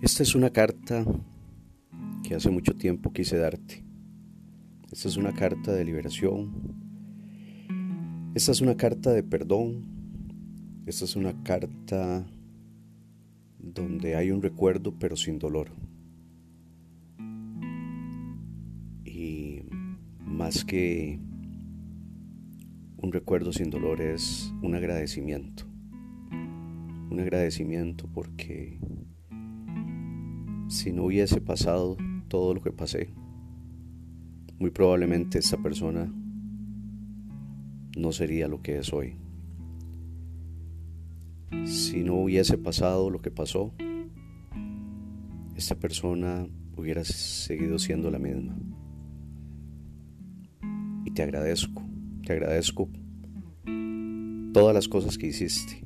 Esta es una carta que hace mucho tiempo quise darte. Esta es una carta de liberación. Esta es una carta de perdón. Esta es una carta donde hay un recuerdo pero sin dolor. Y más que un recuerdo sin dolor es un agradecimiento. Un agradecimiento porque si no hubiese pasado todo lo que pasé, muy probablemente esta persona no sería lo que es hoy. Si no hubiese pasado lo que pasó, esta persona hubiera seguido siendo la misma. Y te agradezco, te agradezco todas las cosas que hiciste,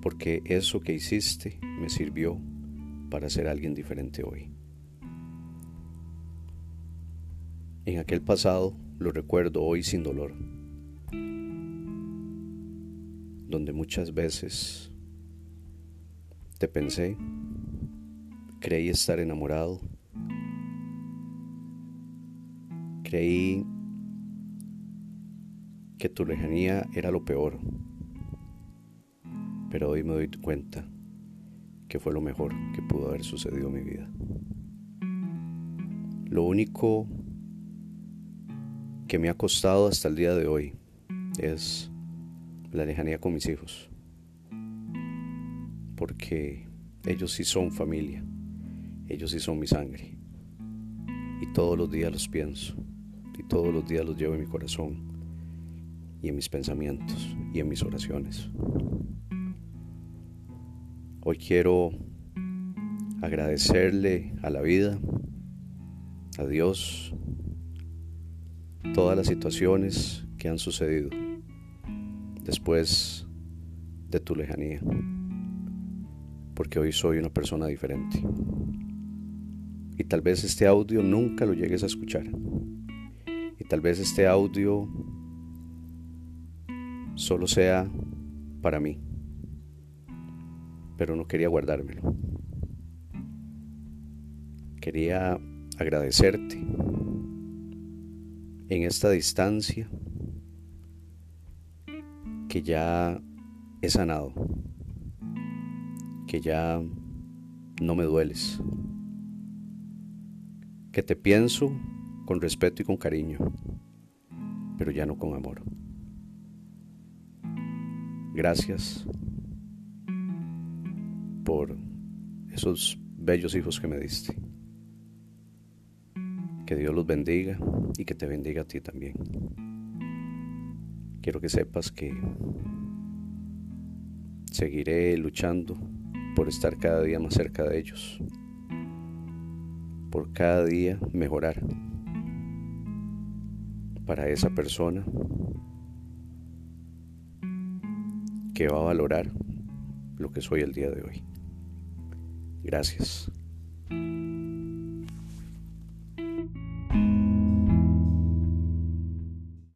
porque eso que hiciste me sirvió para ser alguien diferente hoy. En aquel pasado lo recuerdo hoy sin dolor, donde muchas veces te pensé, creí estar enamorado, creí que tu lejanía era lo peor, pero hoy me doy cuenta que fue lo mejor que pudo haber sucedido en mi vida. Lo único que me ha costado hasta el día de hoy es la lejanía con mis hijos, porque ellos sí son familia, ellos sí son mi sangre, y todos los días los pienso, y todos los días los llevo en mi corazón, y en mis pensamientos, y en mis oraciones. Hoy quiero agradecerle a la vida, a Dios, todas las situaciones que han sucedido después de tu lejanía, porque hoy soy una persona diferente. Y tal vez este audio nunca lo llegues a escuchar. Y tal vez este audio solo sea para mí pero no quería guardármelo. Quería agradecerte en esta distancia que ya he sanado, que ya no me dueles, que te pienso con respeto y con cariño, pero ya no con amor. Gracias por esos bellos hijos que me diste. Que Dios los bendiga y que te bendiga a ti también. Quiero que sepas que seguiré luchando por estar cada día más cerca de ellos, por cada día mejorar para esa persona que va a valorar lo que soy el día de hoy. Gracias.